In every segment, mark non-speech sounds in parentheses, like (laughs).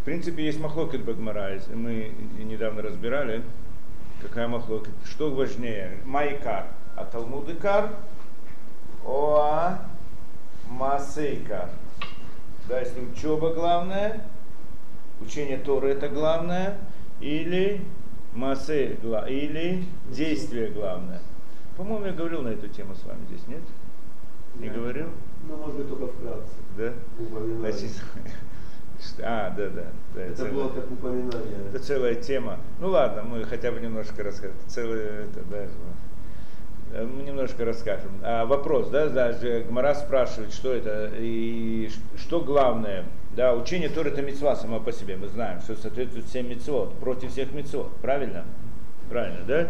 В принципе, есть махлокет Багмара. Мы недавно разбирали, какая махлокет. Что важнее, майкар, а талмудикар, оа масейкар. Да, если учеба главное, учение Торы это главное, или массе, или действие главное. По-моему, я говорил на эту тему с вами здесь, нет? Не говорил? Ну, может быть, только вкратце. Да? Значит, а, да, да. да это целая, было как упоминание. Это целая тема. Ну ладно, мы хотя бы немножко расскажем. Целое, это, да, э, мы немножко расскажем. А, вопрос, да, да, Гмара спрашивает, что это и что главное. Да, учение Торы это мецва сама по себе. Мы знаем, что соответствует всем мецвод, против всех мецвод. Правильно? Правильно, да?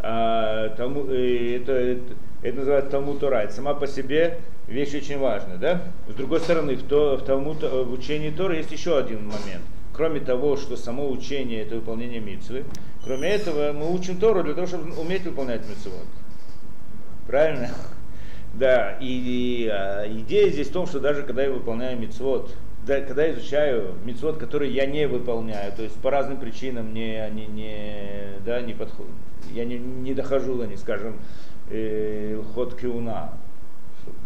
А, тому, это, это, это называется Талмуд Тора. Сама по себе вещь очень важная. Да? С другой стороны, в, то, в, Талмуд, в учении Торы есть еще один момент. Кроме того, что само учение это выполнение митцвы, кроме этого мы учим Тору для того, чтобы уметь выполнять митцвот. Правильно? (laughs) Да, и, и а, идея здесь в том, что даже когда я выполняю мицвод, да, когда я изучаю мицвод, который я не выполняю, то есть по разным причинам мне они не, да, не подходят, я не, не дохожу до них, скажем, э, ход киуна,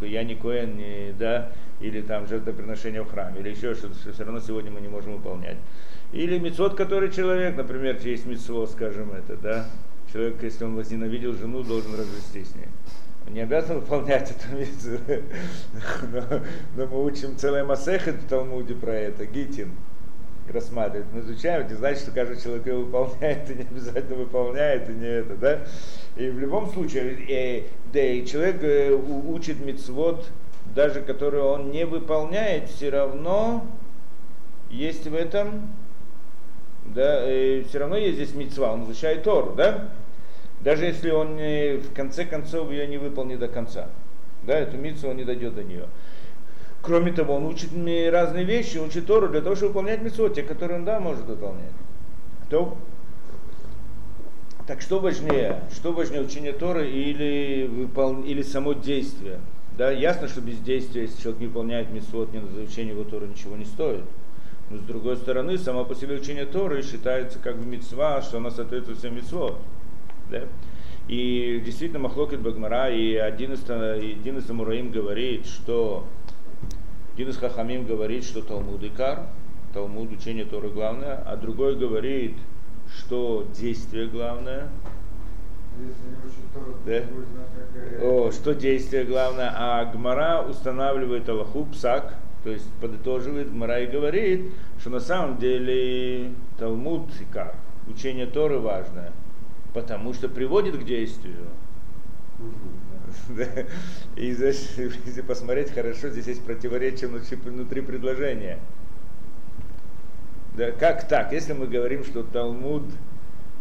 я не коэн, не, да, или там жертвоприношение в храме, или еще что-то, что все равно сегодня мы не можем выполнять. Или мецвод, который человек, например, есть мецвод, скажем это, да, человек, если он возненавидел жену, должен развестись с ней. Он не обязан выполнять эту митцву, (laughs) но, но мы учим целое масехет в Талмуде про это, Гитин рассматривает. Мы изучаем, это не значит, что каждый человек его выполняет, и не обязательно выполняет, и не это, да. И в любом случае, э, да, и человек э, учит мицвод, даже который он не выполняет, все равно есть в этом, да, э, все равно есть здесь мицва, он изучает Тору, да, даже если он э, в конце концов ее не выполнит до конца, да, эту мицву он не дойдет до нее. Кроме того, он учит разные вещи, учит Тору для того, чтобы выполнять митцвот, те, которые он, да, может выполнять. То, так что важнее? Что важнее, учение Торы или, выпол... или само действие? Да, ясно, что без действия, если человек не выполняет митцвот, не на учение его Торы ничего не стоит. Но с другой стороны, само по себе учение Торы считается как бы мецва, что она соответствует всем митцвот. Да? И действительно, Махлокит Багмара и один из, один из Амураим говорит, что один из Хахамим говорит, что Талмуд Икар, Талмуд учение Торы главное, а другой говорит, что действие главное. Да? О, что действие главное, а Гмара устанавливает Аллаху псак, то есть подытоживает Гмара и говорит, что на самом деле Талмуд Икар, учение Торы важное, потому что приводит к действию. (laughs) И (laughs) если посмотреть хорошо, здесь есть противоречие внутри, предложения. Да, как так? Если мы говорим, что Талмуд,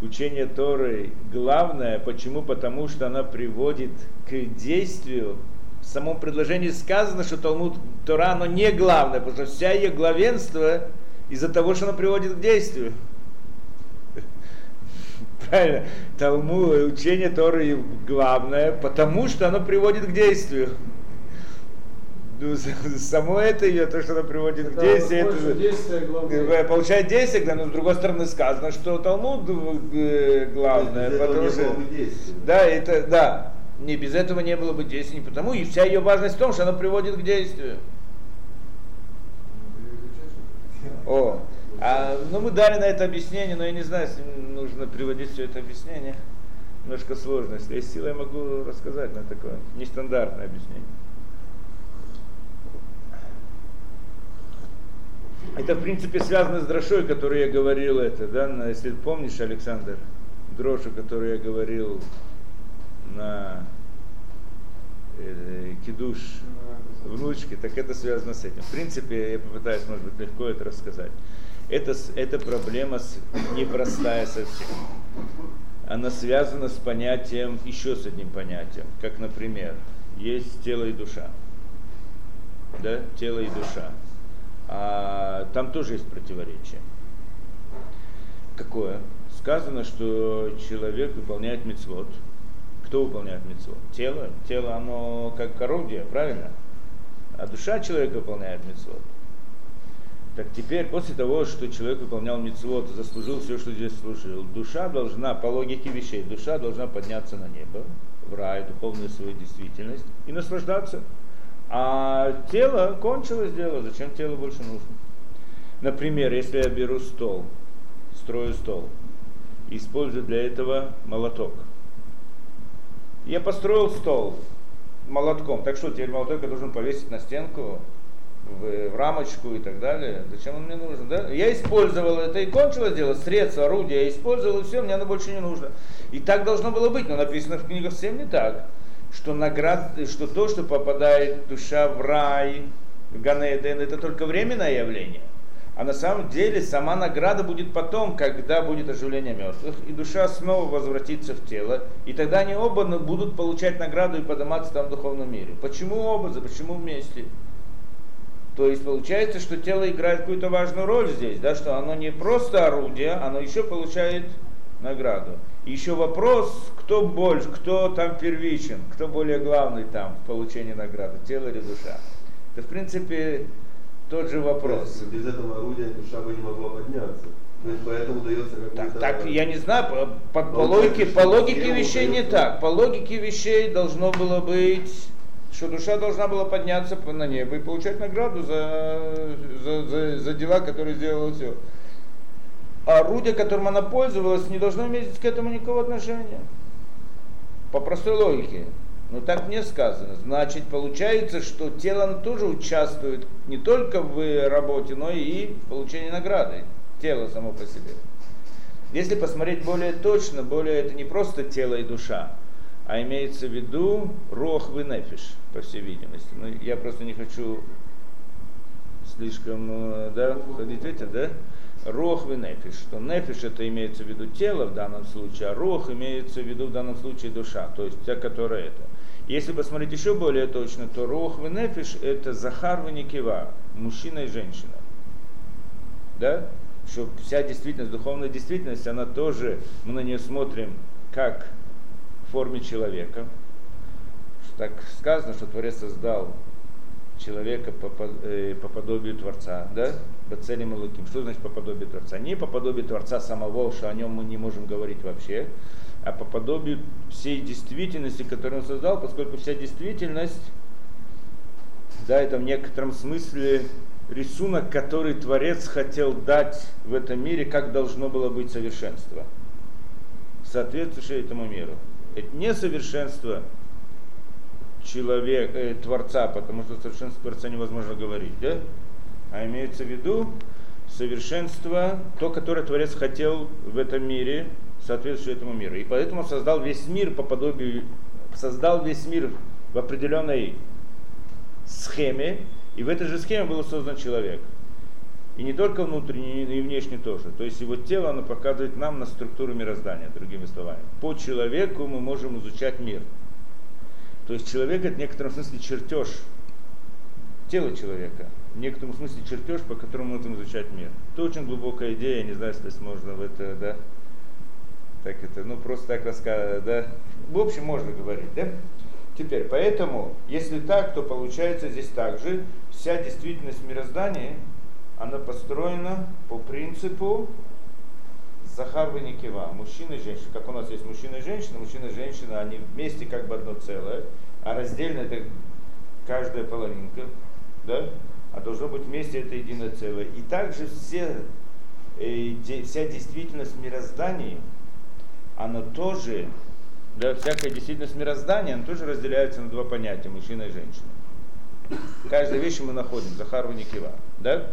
учение Торы главное, почему? Потому что она приводит к действию. В самом предложении сказано, что Талмуд Тора, оно не главное, потому что вся ее главенство из-за того, что она приводит к действию правильно? Талму, учение Торы главное, потому что оно приводит к действию. Ну, само это ее, то, что оно приводит это к действию, это действие главное. получает действие, но с другой стороны сказано, что Талмуд э, главное, без потому что да, это да, не без этого не было бы действия, не потому и вся ее важность в том, что она приводит к действию. О, а, ну, мы дали на это объяснение, но я не знаю, если нужно приводить все это объяснение. Немножко сложно. Если есть сила, я могу рассказать, но такое нестандартное объяснение. Это, в принципе, связано с дрошой, которую я говорил, это, да, если помнишь, Александр, дрошу, которую я говорил на э, кидуш внучки, так это связано с этим. В принципе, я попытаюсь, может быть, легко это рассказать это, эта проблема непростая совсем. Она связана с понятием, еще с одним понятием, как, например, есть тело и душа. Да, тело и душа. А там тоже есть противоречие. Какое? Сказано, что человек выполняет мецвод. Кто выполняет мецвод? Тело. Тело, оно как орудие, правильно? А душа человека выполняет мецвод. Так теперь, после того, что человек выполнял мецвод, заслужил все, что здесь служил, душа должна, по логике вещей, душа должна подняться на небо, в рай, духовную свою действительность и наслаждаться. А тело кончилось дело, зачем тело больше нужно? Например, если я беру стол, строю стол, использую для этого молоток. Я построил стол молотком, так что теперь молоток я должен повесить на стенку, в, в рамочку и так далее. Зачем он мне нужен? Да? Я использовал это и кончилось дело, средство, орудие, я использовал и все, мне оно больше не нужно. И так должно было быть, но написано в книгах совсем не так. Что, наград, что то, что попадает душа в рай, в Ганеден, это только временное явление. А на самом деле сама награда будет потом, когда будет оживление мертвых, и душа снова возвратится в тело, и тогда они оба будут получать награду и подниматься там в духовном мире. Почему оба? Почему вместе? То есть получается, что тело играет какую-то важную роль здесь, да, что оно не просто орудие, оно еще получает награду. И еще вопрос, кто больше, кто там первичен, кто более главный там в получении награды, тело или душа. Это в принципе тот же вопрос. Без этого орудия душа бы не могла подняться. То есть поэтому дается. Так, так, я не знаю, по, по, по, логике, по логике вещей не так. По логике вещей должно было быть что душа должна была подняться на небо и получать награду за, за, за, за дела, которые сделала все. А орудие, которым она пользовалась, не должно иметь к этому никакого отношения. По простой логике. Но так мне сказано. Значит, получается, что тело тоже участвует не только в работе, но и в получении награды. Тело само по себе. Если посмотреть более точно, более это не просто тело и душа, а имеется в виду рох в нефиш, по всей видимости. Ну, я просто не хочу слишком э, да, ходить в эти, да? Рох в нефиш, что нефиш это имеется в виду тело в данном случае, а рох имеется в виду в данном случае душа, то есть та, которая это. Если посмотреть еще более точно, то рох в нефиш это захар в никива, мужчина и женщина. Да? Что вся действительность, духовная действительность, она тоже, мы на нее смотрим как форме человека. Так сказано, что Творец создал человека по, по, э, по подобию Творца, да? Бацелем Луким. Что значит по подобию Творца? Не по подобию Творца самого, что о нем мы не можем говорить вообще, а по подобию всей действительности, которую он создал, поскольку вся действительность, да, это в некотором смысле рисунок, который Творец хотел дать в этом мире, как должно было быть совершенство, соответствующее этому миру это не совершенство человека, э, Творца, потому что совершенство Творца невозможно говорить, да? а имеется в виду совершенство, то, которое Творец хотел в этом мире, соответствующее этому миру. И поэтому создал весь мир по подобию, создал весь мир в определенной схеме, и в этой же схеме был создан человек. И не только внутренний, и внешний тоже. То есть его тело, оно показывает нам на структуру мироздания, другими словами. По человеку мы можем изучать мир. То есть человек это в некотором смысле чертеж тела человека. В некотором смысле чертеж, по которому мы можем изучать мир. Это очень глубокая идея, я не знаю, если можно в это, да, так это, ну просто так рассказывать, да. В общем, можно говорить, да. Теперь, поэтому, если так, то получается здесь также вся действительность мироздания она построена по принципу Захар Никива, мужчина и женщина. Как у нас есть мужчина и женщина, мужчина и женщина, они вместе как бы одно целое, а раздельно это каждая половинка, да? а должно быть вместе это единое целое. И также все, э, вся действительность мироздания, она тоже, да, всякая действительность мироздания, она тоже разделяется на два понятия, мужчина и женщина. Каждой вещи мы находим, Захар Никива. Да?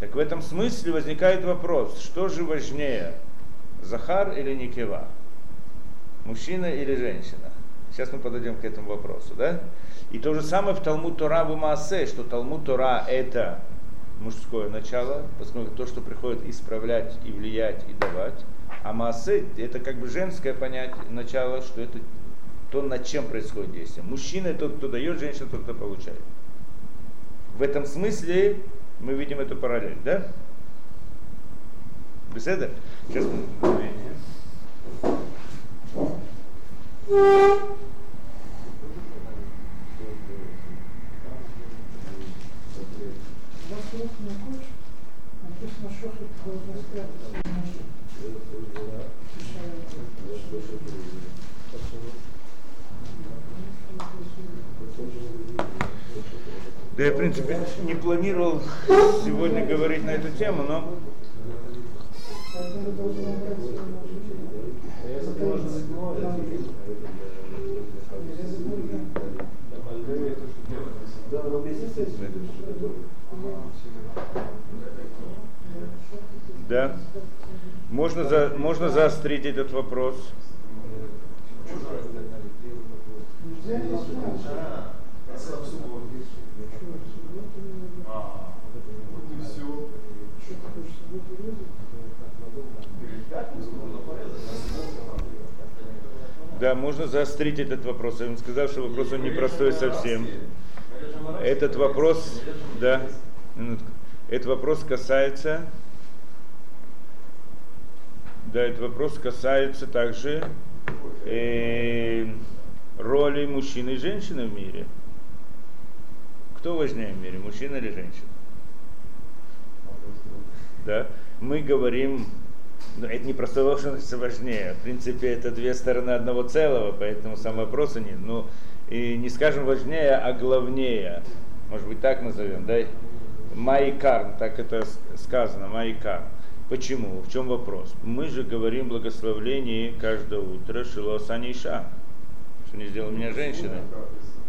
Так в этом смысле возникает вопрос, что же важнее, Захар или Никева? Мужчина или женщина? Сейчас мы подойдем к этому вопросу, да? И то же самое в Талмуд Тора в Маасе, что Талмуд Тора это мужское начало, поскольку то, что приходит исправлять и влиять и давать, а Маасе это как бы женское понятие, начало, что это то, над чем происходит действие. Мужчина тот, кто дает, женщина тот, кто получает. В этом смысле мы видим эту параллель, да? Беседа? Сейчас Да я, в принципе, не планировал сегодня говорить на эту тему, но Да. Можно, за, можно заострить этот вопрос. Да, можно заострить этот вопрос. Я вам сказал, что вопрос он непростой совсем. Этот вопрос, да, минутку. Этот вопрос касается, да, этот вопрос касается также э, роли мужчины и женщины в мире. Кто важнее в мире, мужчина или женщина? Да, мы говорим но это не просто должность важнее. В принципе, это две стороны одного целого, поэтому сам вопрос нет. Ну, и не скажем важнее, а главнее. Может быть, так назовем, да? Майкар, так это сказано, Майкар. Почему? В чем вопрос? Мы же говорим благословление каждое утро Шилосани Иша, что не сделал меня женщиной.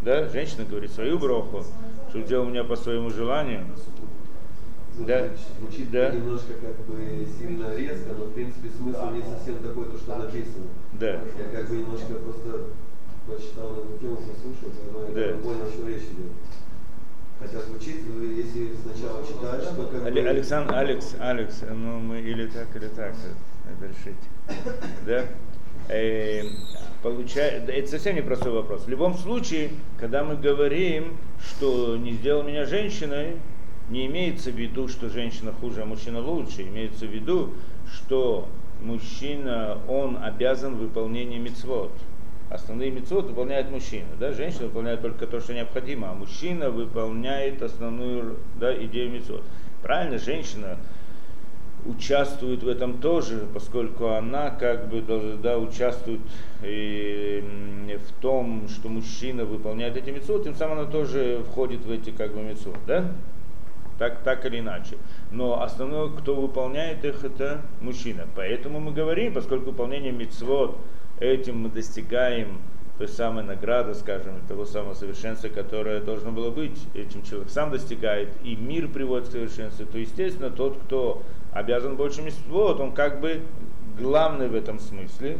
Да? Женщина говорит свою броху, что сделал меня по своему желанию. Да. Звучит да. немножко как бы сильно резко, но в принципе смысл не совсем такой, то, что написано. Да. Я как бы немножко просто почитал на эту тему, послушал, поэтому да. я понял, что речь идет. Хотя звучит, если сначала читать, что как бы... Александр, Алекс, Алекс, ну мы или так, или так, надо решить. Да? Э, получает, это совсем непростой вопрос. В любом случае, когда мы говорим, что не сделал меня женщиной, не имеется в виду, что женщина хуже, а мужчина лучше. Имеется в виду, что мужчина, он обязан выполнением мецвод. Основные мецвод выполняет мужчина. Да? Женщина выполняет только то, что необходимо, а мужчина выполняет основную да, идею мецвод. Правильно, женщина участвует в этом тоже, поскольку она как бы да, участвует и в том, что мужчина выполняет эти мецвод, тем самым она тоже входит в эти как бы мецвод. Да? Так, так или иначе. Но основной, кто выполняет их, это мужчина. Поэтому мы говорим, поскольку выполнение мицвод, этим мы достигаем той самой награды, скажем, того самого совершенства, которое должно было быть, этим человек сам достигает, и мир приводит к совершенству, то, естественно, тот, кто обязан больше митцвот, он как бы главный в этом смысле,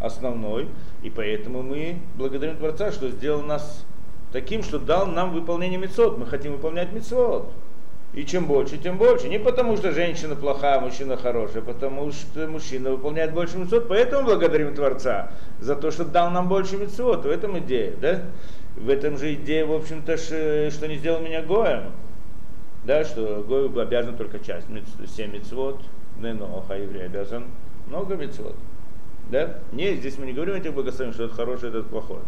основной, и поэтому мы благодарим Творца, что сделал нас таким, что дал нам выполнение мецвод. Мы хотим выполнять мецвод. И чем больше, тем больше. Не потому, что женщина плохая, а мужчина хороший, а потому что мужчина выполняет больше митцвот. Поэтому благодарим Творца за то, что дал нам больше митцвот. В этом идея, да? В этом же идея, в общем-то, что не сделал меня Гоем. Да, что Гой обязан только часть, 7 митцвот, но а еврей обязан много митцвот. Да? Не, здесь мы не говорим о этих благословениях, что это хорошее, это плохое.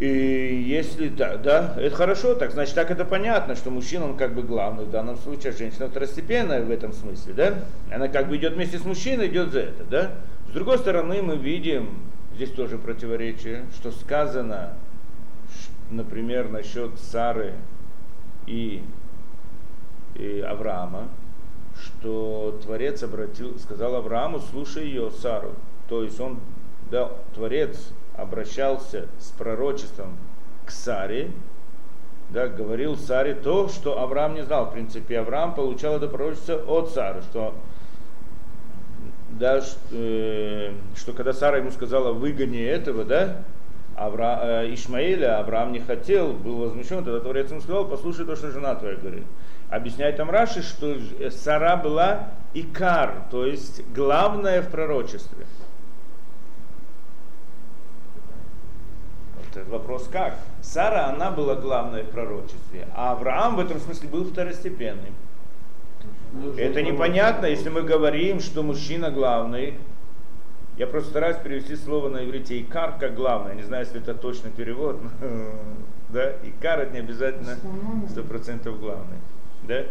И если так, да, это хорошо, так значит так это понятно, что мужчина он как бы главный в данном случае, а женщина второстепенная в этом смысле, да? Она как бы идет вместе с мужчиной, идет за это, да? С другой стороны, мы видим, здесь тоже противоречие, что сказано, например, насчет Сары и, и Авраама, что Творец обратил, сказал Аврааму, слушай ее, Сару. То есть он, да, Творец обращался с пророчеством к Саре, да, говорил Саре то, что Авраам не знал. В принципе, Авраам получал это пророчество от Сары, что, да, что, э, что когда Сара ему сказала, выгони этого, да, Авра, э, Ишмаэля, Авраам не хотел, был возмущен, тогда Творец ему сказал, послушай то, что жена твоя говорит. Объясняет там Раши, что Сара была икар, то есть главное в пророчестве. Вопрос как? Сара, она была главной в пророчестве, а Авраам в этом смысле был второстепенным. Это непонятно, если мы говорим, что мужчина главный, я просто стараюсь перевести слово на иврите «икар» как главное. Не знаю, если это точный перевод. Но, (laughs) да? «Икар» это не обязательно 100% главный. Да?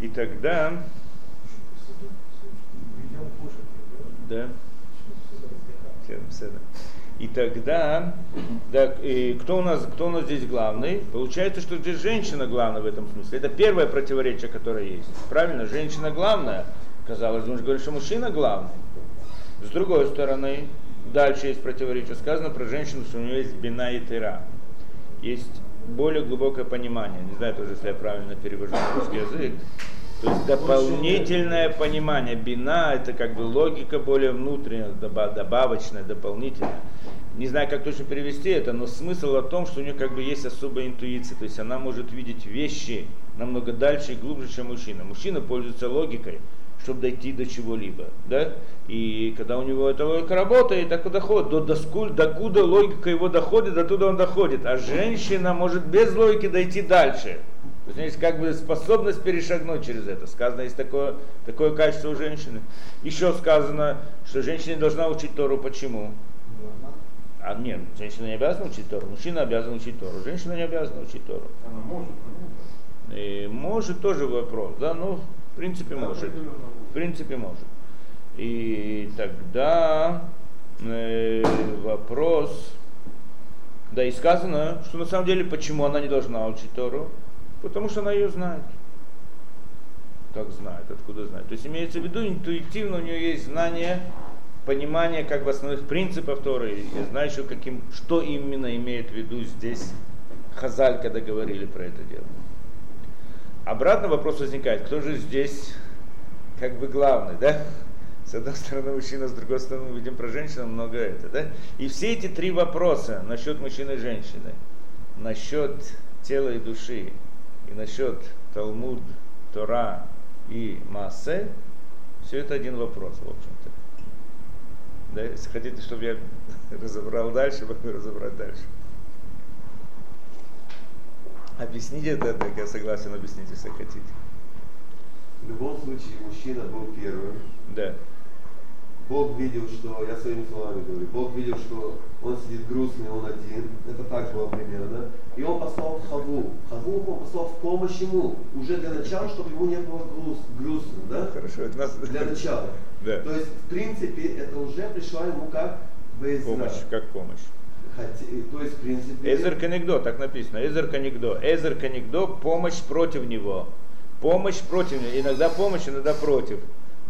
И тогда... Да. И тогда, да, и кто, у нас, кто у нас здесь главный? Получается, что здесь женщина главная в этом смысле. Это первое противоречие, которое есть. Правильно, женщина главная. Казалось, нужно говорить, что мужчина главный. С другой стороны, дальше есть противоречие. Сказано про женщину, что у нее есть бина и тыра. Есть более глубокое понимание. Не знаю тоже, если я правильно перевожу на русский язык. То есть дополнительное понимание. Бина это как бы логика более внутренняя, добавочная, дополнительная. Не знаю, как точно перевести это, но смысл о том, что у нее как бы есть особая интуиция. То есть она может видеть вещи намного дальше и глубже, чем мужчина. Мужчина пользуется логикой чтобы дойти до чего-либо. Да? И когда у него эта логика работает, так и доходит. До, до, скуль, докуда логика его доходит, до туда он доходит. А женщина может без логики дойти дальше. То есть у нее есть как бы способность перешагнуть через это. Сказано, есть такое, такое качество у женщины. Еще сказано, что женщина должна учить Тору. Почему? А нет, женщина не обязана учить Тору, мужчина обязан учить Тору, женщина не обязана учить Тору. Она может, И может тоже вопрос, да, ну, в принципе, может. В принципе, может. И тогда э, вопрос, да и сказано, что на самом деле почему она не должна учить Тору? Потому что она ее знает. Как знает, откуда знает. То есть имеется в виду, интуитивно у нее есть знание, понимание как бы основных принципов Торы. И знаю еще, каким, что именно имеет в виду здесь Хазаль, когда говорили про это дело. Обратно вопрос возникает, кто же здесь как бы главный, да? С одной стороны мужчина, с другой стороны мы видим про женщину много это, да? И все эти три вопроса насчет мужчины и женщины, насчет тела и души, и насчет Талмуд, Тора и Массе, все это один вопрос, в общем-то. Да, если хотите, чтобы я (laughs) разобрал дальше, могу разобрать дальше. Объясните это, так я согласен объяснить, если хотите. В любом случае, мужчина был первым. Да. Бог видел, что, я своими словами говорю, Бог видел, что он сидит грустный, он один, это так было примерно, и он послал Хаву. Хаву он послал в помощь ему, уже для начала, чтобы ему не было груз, грустно, да? Хорошо, это нас... Для начала. Да. То есть, в принципе, это уже пришла ему как Безра. Помощь, как помощь. Хотя, то есть, в принципе... Эзер Канигдо, так написано. Эзер Канигдо. Эзер Канигдо, помощь против него. Помощь против него. Иногда помощь, иногда против.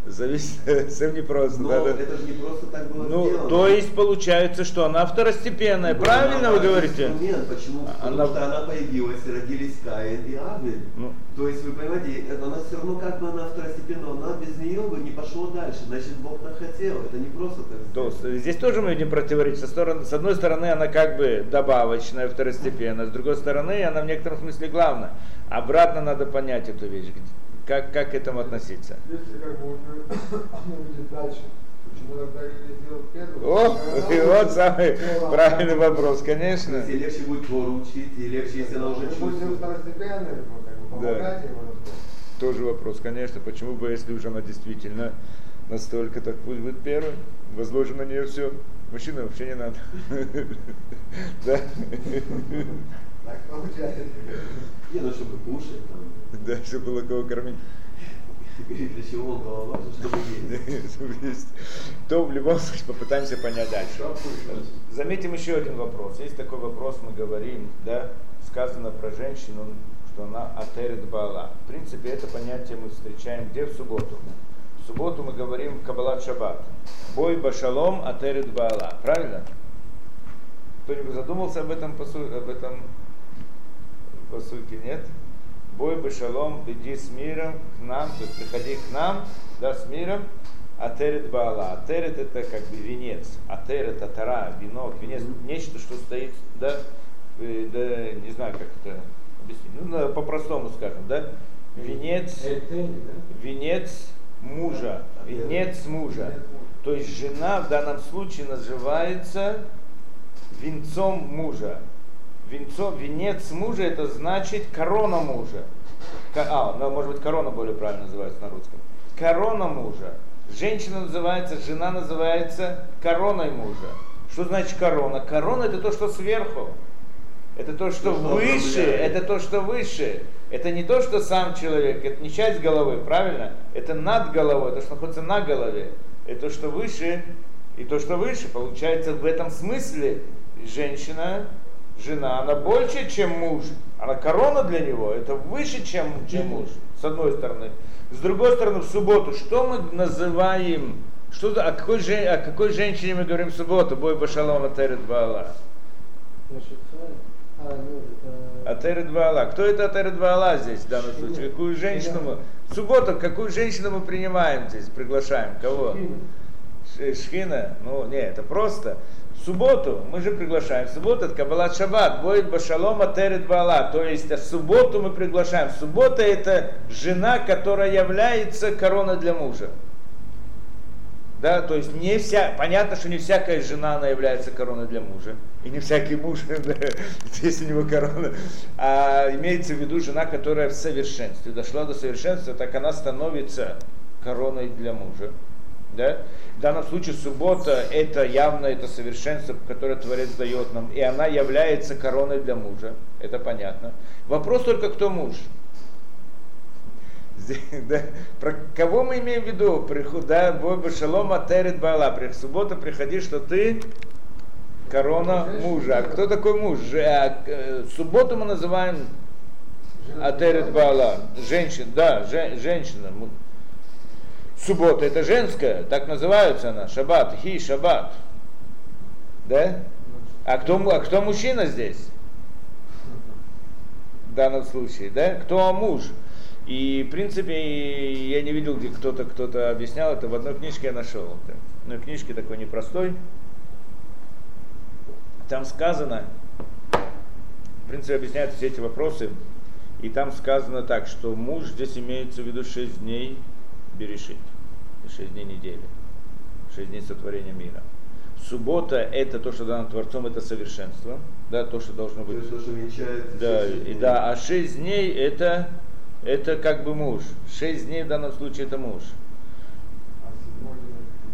Зависит, (laughs) совсем непросто. Но да, это же не просто так было ну, сделано. То есть получается, что она второстепенная, ну, правильно она вы говорите? Инструмент. Почему? Она... Потому что она появилась, родились Каин и Авель. Ну. То есть вы понимаете, она все равно как бы она второстепенная, она без нее бы не пошло дальше. Значит, Бог так хотел. Это не просто так. То, здесь тоже мы видим противоречие. С, с одной стороны, она как бы добавочная, второстепенная, с другой стороны, она в некотором смысле главная. Обратно надо понять эту вещь как, как к этому относиться? Если как бы (coughs) он видит дальше, почему тогда не сделал первым? О, (laughs) и вот самый правильный вопрос, конечно. Если легче будет Тору учить, и легче, если она уже чувствует. Да. Тоже вопрос, конечно, почему бы, если уже она действительно настолько, так пусть будет первой, возложено на нее все. Мужчина вообще не надо. (laughs) Да. Так получается. Не, ну чтобы кушать там. Да, чтобы было кого кормить. Для чего голова, (laughs) чтобы есть. То в любом случае попытаемся понять дальше. Заметим еще один вопрос. Есть такой вопрос, мы говорим, да, сказано про женщину, что она атерит бала. В принципе, это понятие мы встречаем где в субботу. В субботу мы говорим Кабалат Шаббат. Бой башалом атерит бала. Правильно? Кто-нибудь задумался об этом, об этом по сути, нет? Бой бы шалом, иди с миром к нам, то есть приходи к нам, да, с миром, Атерет Баала. Атерет это как бы венец. Атерет, атара, венок, венец, нечто, что стоит, да, э, да, не знаю, как это объяснить. Ну, по-простому скажем, да, венец, венец мужа, венец мужа. То есть жена в данном случае называется венцом мужа венцо, венец мужа это значит корона мужа. А, ну, может быть, корона более правильно называется на русском. Корона мужа. Женщина называется, жена называется короной мужа. Что значит корона? Корона это то, что сверху. Это то, что То, что выше, это то, что выше. Это не то, что сам человек, это не часть головы, правильно? Это над головой, то, что находится на голове. Это то, что выше, и то, что выше. Получается, в этом смысле женщина, жена, она больше, чем муж. Она корона для него, это выше, чем, чем муж, с одной стороны. С другой стороны, в субботу, что мы называем, что, о, какой, о какой женщине мы говорим в субботу? Бой башалом атерет баала. А. Атерет баала. Кто это атерет баала здесь в данном случае? Какую женщину мы? В субботу какую женщину мы принимаем здесь, приглашаем? Кого? Шхина. Шхина? Ну, не, это просто. Субботу мы же приглашаем. В субботу это Кабалат Шаббат, будет Башалом Атерет Баала. То есть а субботу мы приглашаем. Суббота это жена, которая является короной для мужа. Да, то есть не вся, понятно, что не всякая жена, она является короной для мужа. И не всякий муж, (laughs) есть у него корона. А имеется в виду жена, которая в совершенстве, дошла до совершенства, так она становится короной для мужа. Да? В данном случае суббота это явно это совершенство, которое Творец дает нам, и она является короной для мужа. Это понятно. Вопрос только, кто муж. (laughs) Да, про кого мы имеем в виду? Приход, да, бой башалом атерет бала. Суббота приходи, что ты корона мужа. А кто такой муж? А, э, Субботу мы называем атерет бала. Женщина, да, же- женщина. Суббота это женская, так называется она. Шаббат, хи, шаббат. Да? А кто, а кто мужчина здесь? В данном случае, да? Кто муж? И, в принципе, я не видел, где кто-то кто-то объяснял это. В одной книжке я нашел. В одной книжке такой непростой. Там сказано, в принципе, объясняют все эти вопросы. И там сказано так, что муж здесь имеется в виду 6 дней берешит. 6 дней недели. 6 дней сотворения мира. Суббота это то, что дано Творцом, это совершенство. Да, то, что должно быть то, что венчает. да, и да, а шесть дней это, это как бы муж. Шесть дней в данном случае это муж.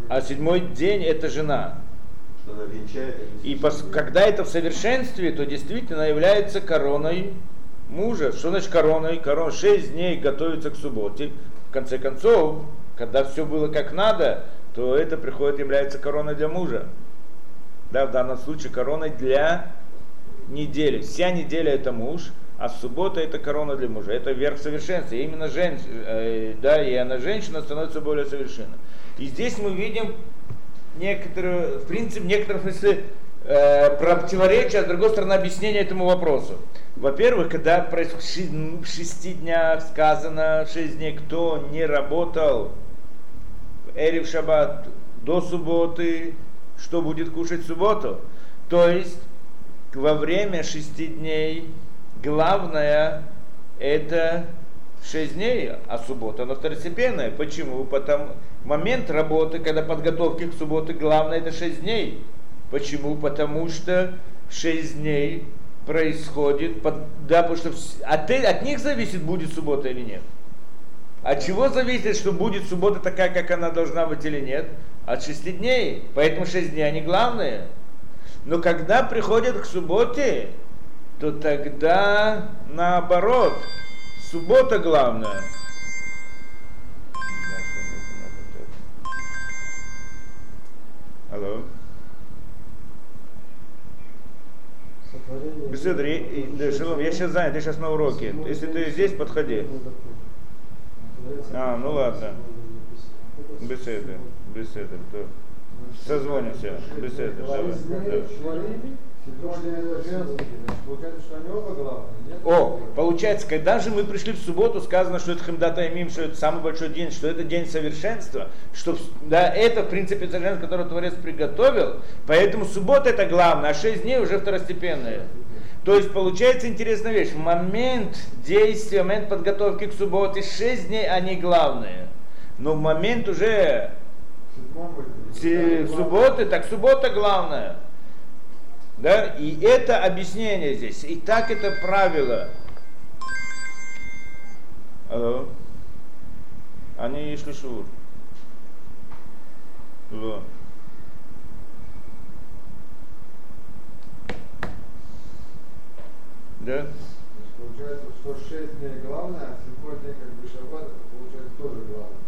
А седьмой день это А это жена. А И пос- когда это в совершенстве, то действительно является короной мужа. Что значит короной? Корона шесть дней готовится к субботе. В конце концов, когда все было как надо, то это приходит, является короной для мужа. Да, в данном случае короной для недели. Вся неделя это муж, а суббота это корона для мужа. Это верх совершенства. И именно женщина, да, и она женщина становится более совершенна. И здесь мы видим некоторую, в принципе, в некотором смысле э, а с другой стороны объяснение этому вопросу. Во-первых, когда в шести днях сказано, в шесть дней, кто не работал, Эрив Шаббат до субботы, что будет кушать в субботу. То есть во время шести дней главное это шесть дней, а суббота она второстепенная. Почему? Потому момент работы, когда подготовки к субботе, главное это шесть дней. Почему? Потому что шесть дней происходит, под- да, потому что от, от них зависит, будет суббота или нет. От чего зависит, что будет суббота такая, как она должна быть или нет? От шести дней. Поэтому шесть дней они главные. Но когда приходят к субботе, то тогда наоборот, суббота главная. Алло. Сотворение. Беседа, я- и- да, Шалом, я сейчас занят, я сейчас на уроке. Если ты здесь, подходи. А, ну ладно. Беседы, беседы. то Созвонимся. Беседы. Давай. О, получается, когда же мы пришли в субботу, сказано, что это Хамдата Имим, что это самый большой день, что это день совершенства, что да, это, в принципе, совершенство, которое Творец приготовил, поэтому суббота это главное, а шесть дней уже второстепенные. То есть получается интересная вещь, момент действия, момент подготовки к субботе, шесть дней они главные. Но в момент уже субботы, так суббота главная. Да? И это объяснение здесь. И так это правило. Алло. Они шли шур. Алло. Да? Получается, что 6 дней главное, а седьмой день как бы шаббат, это получается тоже главное.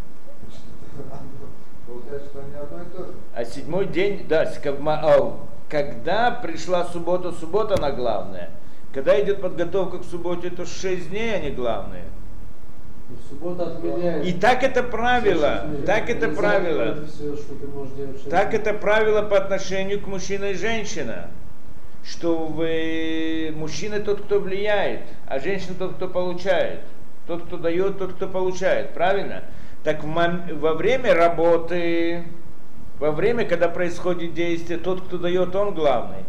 (laughs) Получается, что они одно и то же. А седьмой день, да, а, когда пришла суббота, суббота она главная. Когда идет подготовка к субботе, то шесть дней они главные. Ну, Суббота отменяет. И так это правило, так это правило. Все, Так это правило по отношению к мужчине и женщине. Что вы, мужчина тот, кто влияет, а женщина тот, кто получает. Тот, кто дает, тот, кто получает. Правильно? Так во время работы, во время, когда происходит действие, тот, кто дает, он главный.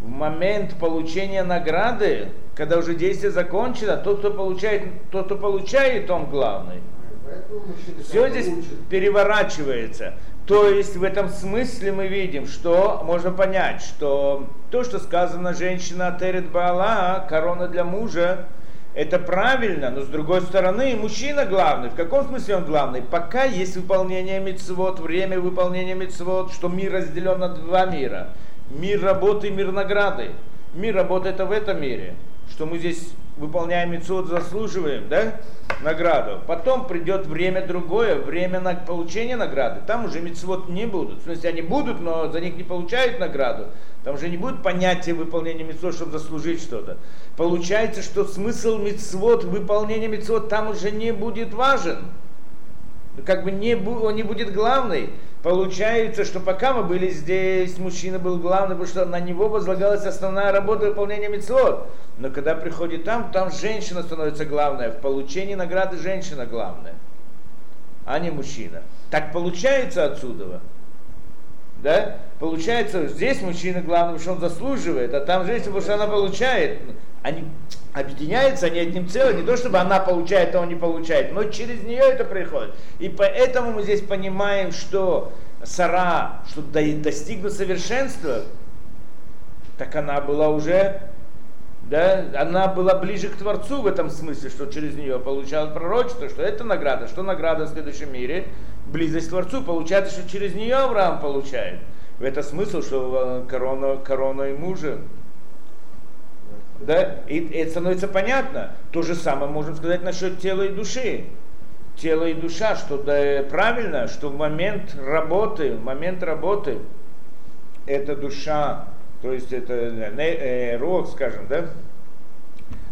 В момент получения награды, когда уже действие закончено, тот, кто получает, тот, кто получает, он главный. Все здесь переворачивается. То есть в этом смысле мы видим, что можно понять, что то, что сказано женщина Терет Баала, корона для мужа, это правильно, но с другой стороны, мужчина главный. В каком смысле он главный? Пока есть выполнение мецвод, время выполнения мецвод, что мир разделен на два мира. Мир работы и мир награды. Мир работы это в этом мире, что мы здесь выполняем мецвод, заслуживаем, да, награду. Потом придет время другое, время на получение награды. Там уже мецвод не будут. В смысле, они будут, но за них не получают награду. Там уже не будет понятия выполнения мецвод, чтобы заслужить что-то. Получается, что смысл мецвод, выполнение мецвод там уже не будет важен. Как бы не, он не будет главный. Получается, что пока мы были здесь, мужчина был главный, потому что на него возлагалась основная работа выполнения мецвод. Но когда приходит там, там женщина становится главная. В получении награды женщина главная, а не мужчина. Так получается отсюда. Да? Получается, здесь мужчина главный, что он заслуживает, а там женщина, потому что она получает. Они объединяются, они одним целым, не то чтобы она получает, а он не получает, но через нее это приходит. И поэтому мы здесь понимаем, что Сара, чтобы до- достигнуть совершенства, так она была уже, да, она была ближе к Творцу в этом смысле, что через нее получал пророчество, что это награда, что награда в следующем мире, близость к Творцу, получается, что через нее Авраам получает. Это смысл, что э, корона, корона и мужа. Да? И это становится понятно. То же самое можем сказать насчет тела и души. Тело и душа, что да, правильно, что в момент работы, в момент работы, это душа, то есть это э, э, рог, скажем, да,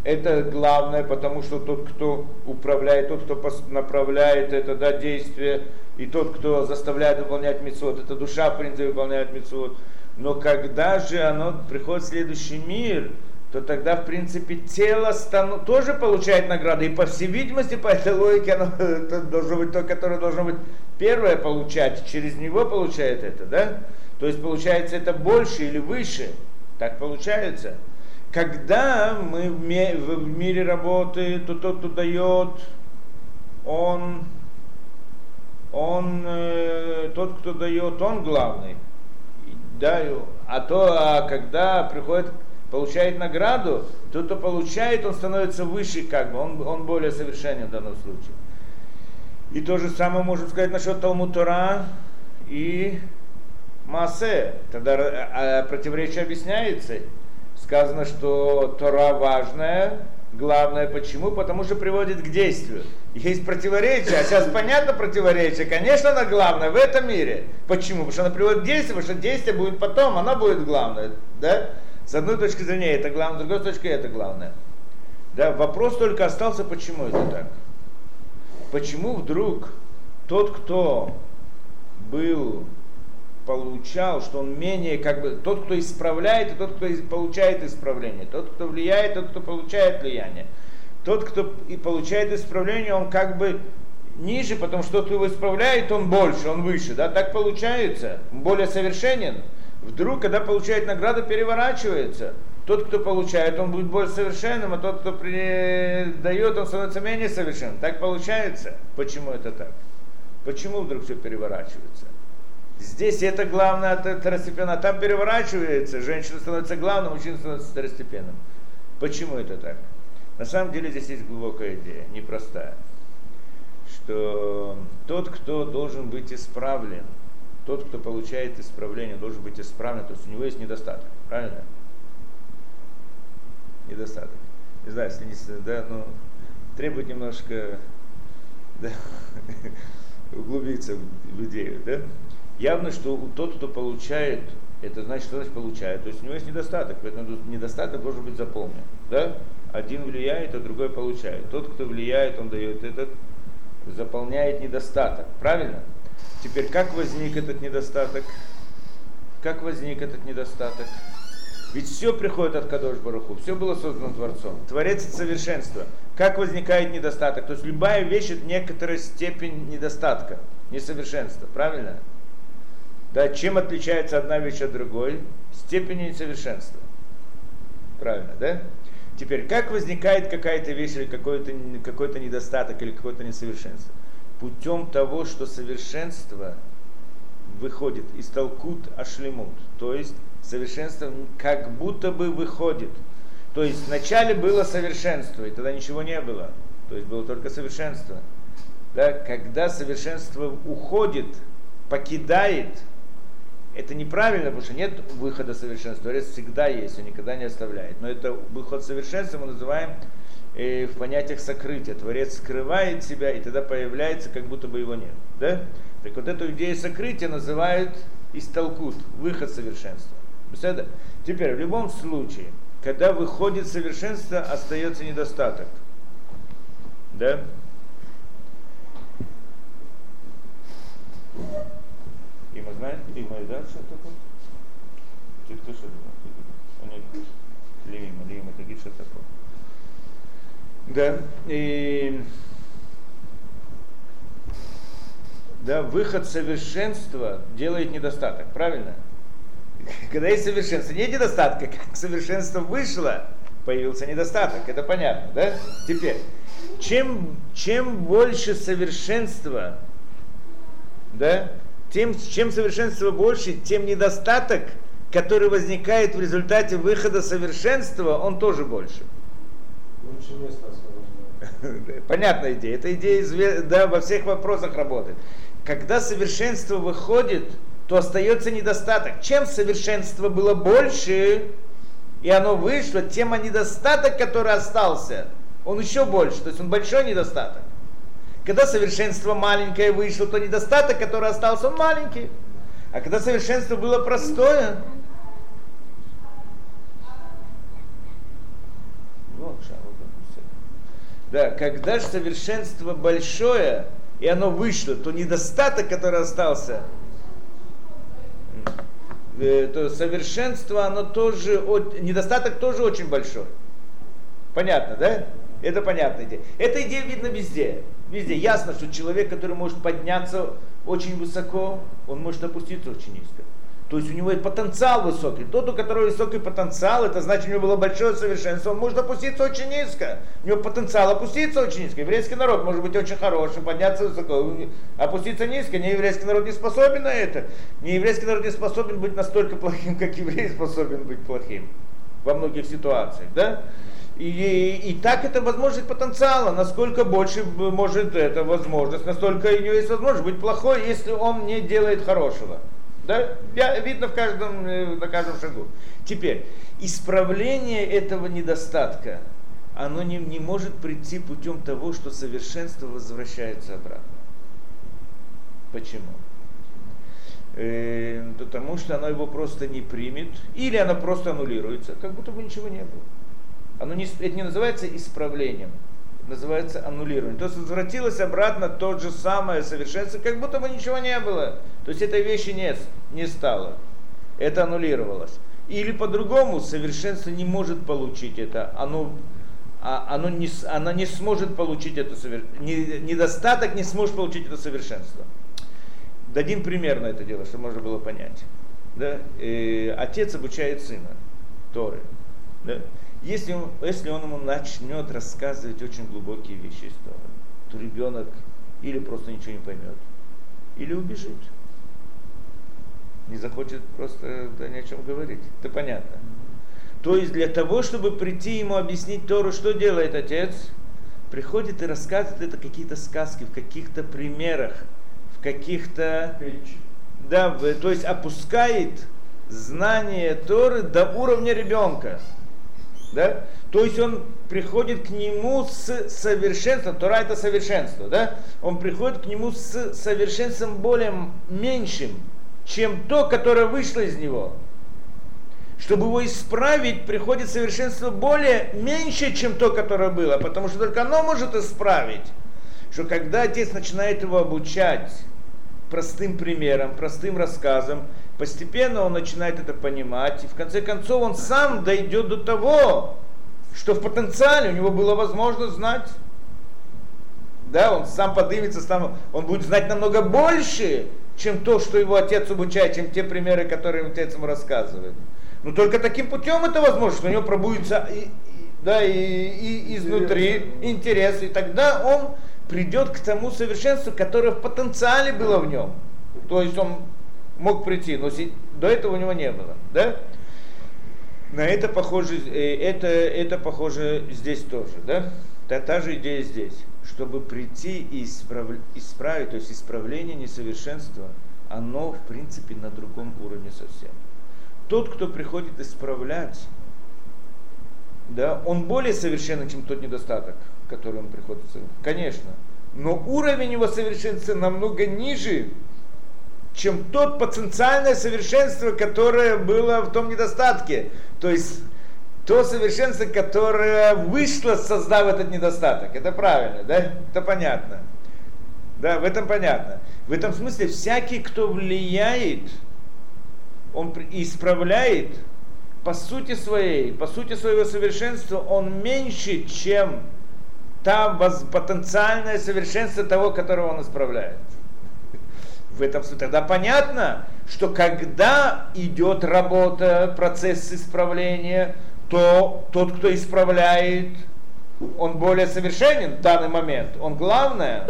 это главное, потому что тот, кто управляет, тот, кто направляет это да, действие, и тот, кто заставляет выполнять мецвод, это душа, в принципе, выполняет мецвод. Но когда же оно приходит в следующий мир, то тогда, в принципе, тело стану, тоже получает награды. И по всей видимости, по этой логике, оно (laughs) это должно быть то, которое должно быть первое получать, через него получает это, да? То есть, получается, это больше или выше. Так получается. Когда мы в ме- в мире работы, то тот, кто дает, он, он, э, тот, кто дает, он главный. И, Да, и- а то, а когда приходит, получает награду, тот, кто получает, он становится выше, как бы, он, он более совершенен в данном случае. И то же самое можем сказать насчет Талмуд Тора и Масе. Тогда э, противоречие объясняется. Сказано, что Тора важная, главное почему? Потому что приводит к действию. Есть противоречие, а сейчас понятно противоречие. Конечно, она главная в этом мире. Почему? Потому что она приводит к действию, потому что действие будет потом, она будет главная. Да? С одной точки зрения это главное, с другой точки это главное. Да, вопрос только остался, почему это так. Почему вдруг тот, кто был, получал, что он менее, как бы, тот, кто исправляет, и тот, кто получает исправление, тот, кто влияет, тот, кто получает влияние. Тот, кто и получает исправление, он как бы ниже, потому что тот, кто его исправляет, он больше, он выше, да, так получается, он более совершенен. Вдруг, когда получает награду, переворачивается. Тот, кто получает, он будет более совершенным, а тот, кто дает, он становится менее совершенным. Так получается. Почему это так? Почему вдруг все переворачивается? Здесь это главное это второстепенно, там переворачивается, женщина становится главным, мужчина становится второстепенным. Почему это так? На самом деле здесь есть глубокая идея, непростая, что тот, кто должен быть исправлен, тот, кто получает исправление, должен быть исправлен, то есть у него есть недостаток, правильно? недостаток. Не знаю, если не, да, но требует немножко да, (laughs) углубиться в идею, да? Явно, что тот, кто получает, это значит, что значит получает. То есть у него есть недостаток, поэтому недостаток должен быть заполнен. Да? Один влияет, а другой получает. Тот, кто влияет, он дает этот, заполняет недостаток. Правильно? Теперь, как возник этот недостаток? Как возник этот недостаток? Ведь все приходит от Кадош Баруху, все было создано Творцом. Творец это совершенство. Как возникает недостаток? То есть любая вещь это некоторая степень недостатка, несовершенства, правильно? Да, чем отличается одна вещь от другой? Степенью несовершенства. Правильно, да? Теперь, как возникает какая-то вещь или какой-то какой недостаток или какое-то несовершенство? Путем того, что совершенство выходит из толкут ашлемут, то есть совершенство как будто бы выходит. То есть вначале было совершенство, и тогда ничего не было. То есть было только совершенство. Да, когда совершенство уходит, покидает, это неправильно, потому что нет выхода совершенства. Творец всегда есть, он никогда не оставляет. Но это выход совершенства мы называем э, в понятиях сокрытия. Творец скрывает себя, и тогда появляется, как будто бы его нет. Да? Так вот эту идею сокрытия называют истолкут, выход совершенства. Теперь, в любом случае, когда выходит совершенство, остается недостаток. Да? Има знает? Има и дальше такое? Ты кто что думает? Лимима, тагид что такое? Да, и да, выход совершенства делает недостаток, правильно? Когда есть совершенство, нет недостатка, как совершенство вышло, появился недостаток, это понятно, да? Теперь, чем, чем больше совершенства, да, тем, чем совершенство больше, тем недостаток, который возникает в результате выхода совершенства, он тоже больше. Лучше место. (laughs) Понятная идея. Эта идея да, во всех вопросах работает. Когда совершенство выходит, то остается недостаток. Чем совершенство было больше, и оно вышло, тем а недостаток, который остался, он еще больше. То есть он большой недостаток. Когда совершенство маленькое вышло, то недостаток, который остался, он маленький. А когда совершенство было простое, да, когда же совершенство большое, и оно вышло, то недостаток, который остался, э, то совершенство, оно тоже, недостаток тоже очень большой. Понятно, да? Это понятная идея. Эта идея видна везде. Везде. Ясно, что человек, который может подняться очень высоко, он может опуститься очень низко. То есть у него есть потенциал высокий. Тот, у которого высокий потенциал, это значит, у него было большое совершенство, он может опуститься очень низко. У него потенциал опуститься очень низко. Еврейский народ может быть очень хорошим, подняться высоко, опуститься низко. Не еврейский народ не способен на это. Не еврейский народ не способен быть настолько плохим, как еврей способен быть плохим во многих ситуациях. Да? И, и так это возможность потенциала. Насколько больше может эта возможность, настолько у него есть возможность быть плохой, если он не делает хорошего. Да? Видно в каждом, э, на каждом шагу. Теперь, исправление этого недостатка, оно не, не может прийти путем того, что совершенство возвращается обратно. Почему? Э, потому что оно его просто не примет, или оно просто аннулируется, как будто бы ничего не было. Оно не, это не называется исправлением, называется аннулированием. То есть возвратилось обратно тот же самое совершенство, как будто бы ничего не было. То есть этой вещи нет, не стало. Это аннулировалось. Или по-другому, совершенство не может получить это. Оно, а, оно, не, оно не сможет получить это совершенство. Недостаток не сможет получить это совершенство. Дадим пример на это дело, чтобы можно было понять. Да? И отец обучает сына Торы. Да? Если он, если он ему начнет рассказывать очень глубокие вещи из Торы, то ребенок или просто ничего не поймет, или убежит. Не захочет просто да, ни о чем говорить. Это понятно. То есть для того, чтобы прийти ему объяснить Тору, что делает отец, приходит и рассказывает это какие-то сказки, в каких-то примерах, в каких-то... Да, то есть опускает знание Торы до уровня ребенка. Да? То есть он приходит к нему с совершенством, Тора это совершенство, да? Он приходит к нему с совершенством более меньшим, чем то, которое вышло из него. Чтобы его исправить, приходит совершенство более меньше, чем то, которое было, потому что только оно может исправить. Что когда отец начинает его обучать простым примером, простым рассказом, постепенно он начинает это понимать, и в конце концов он сам дойдет до того, что в потенциале у него было возможно знать. Да, он сам поднимется, сам, он будет знать намного больше, чем то, что его отец обучает, чем те примеры, которые отец ему рассказывает. Но только таким путем это возможно, что у него пробудется и, и, да, и, и изнутри интерес, и тогда он придет к тому совершенству, которое в потенциале было в нем. То есть он мог прийти, но до этого у него не было. Да? На это похоже, э, это, это похоже здесь тоже. Да? Та, та же идея здесь. Чтобы прийти и исправ, исправить, то есть исправление несовершенства, оно в принципе на другом уровне совсем. Тот, кто приходит исправлять, да, он более совершенный, чем тот недостаток, который он приходит. Конечно. Но уровень его совершенства намного ниже, чем тот потенциальное совершенство, которое было в том недостатке. То есть то совершенство, которое вышло, создав этот недостаток. Это правильно, да? Это понятно. Да, в этом понятно. В этом смысле всякий, кто влияет, он исправляет по сути своей, по сути своего совершенства, он меньше, чем та потенциальное совершенство того, которого он исправляет в этом смысле тогда понятно, что когда идет работа, процесс исправления, то тот, кто исправляет, он более совершенен в данный момент. Он главное.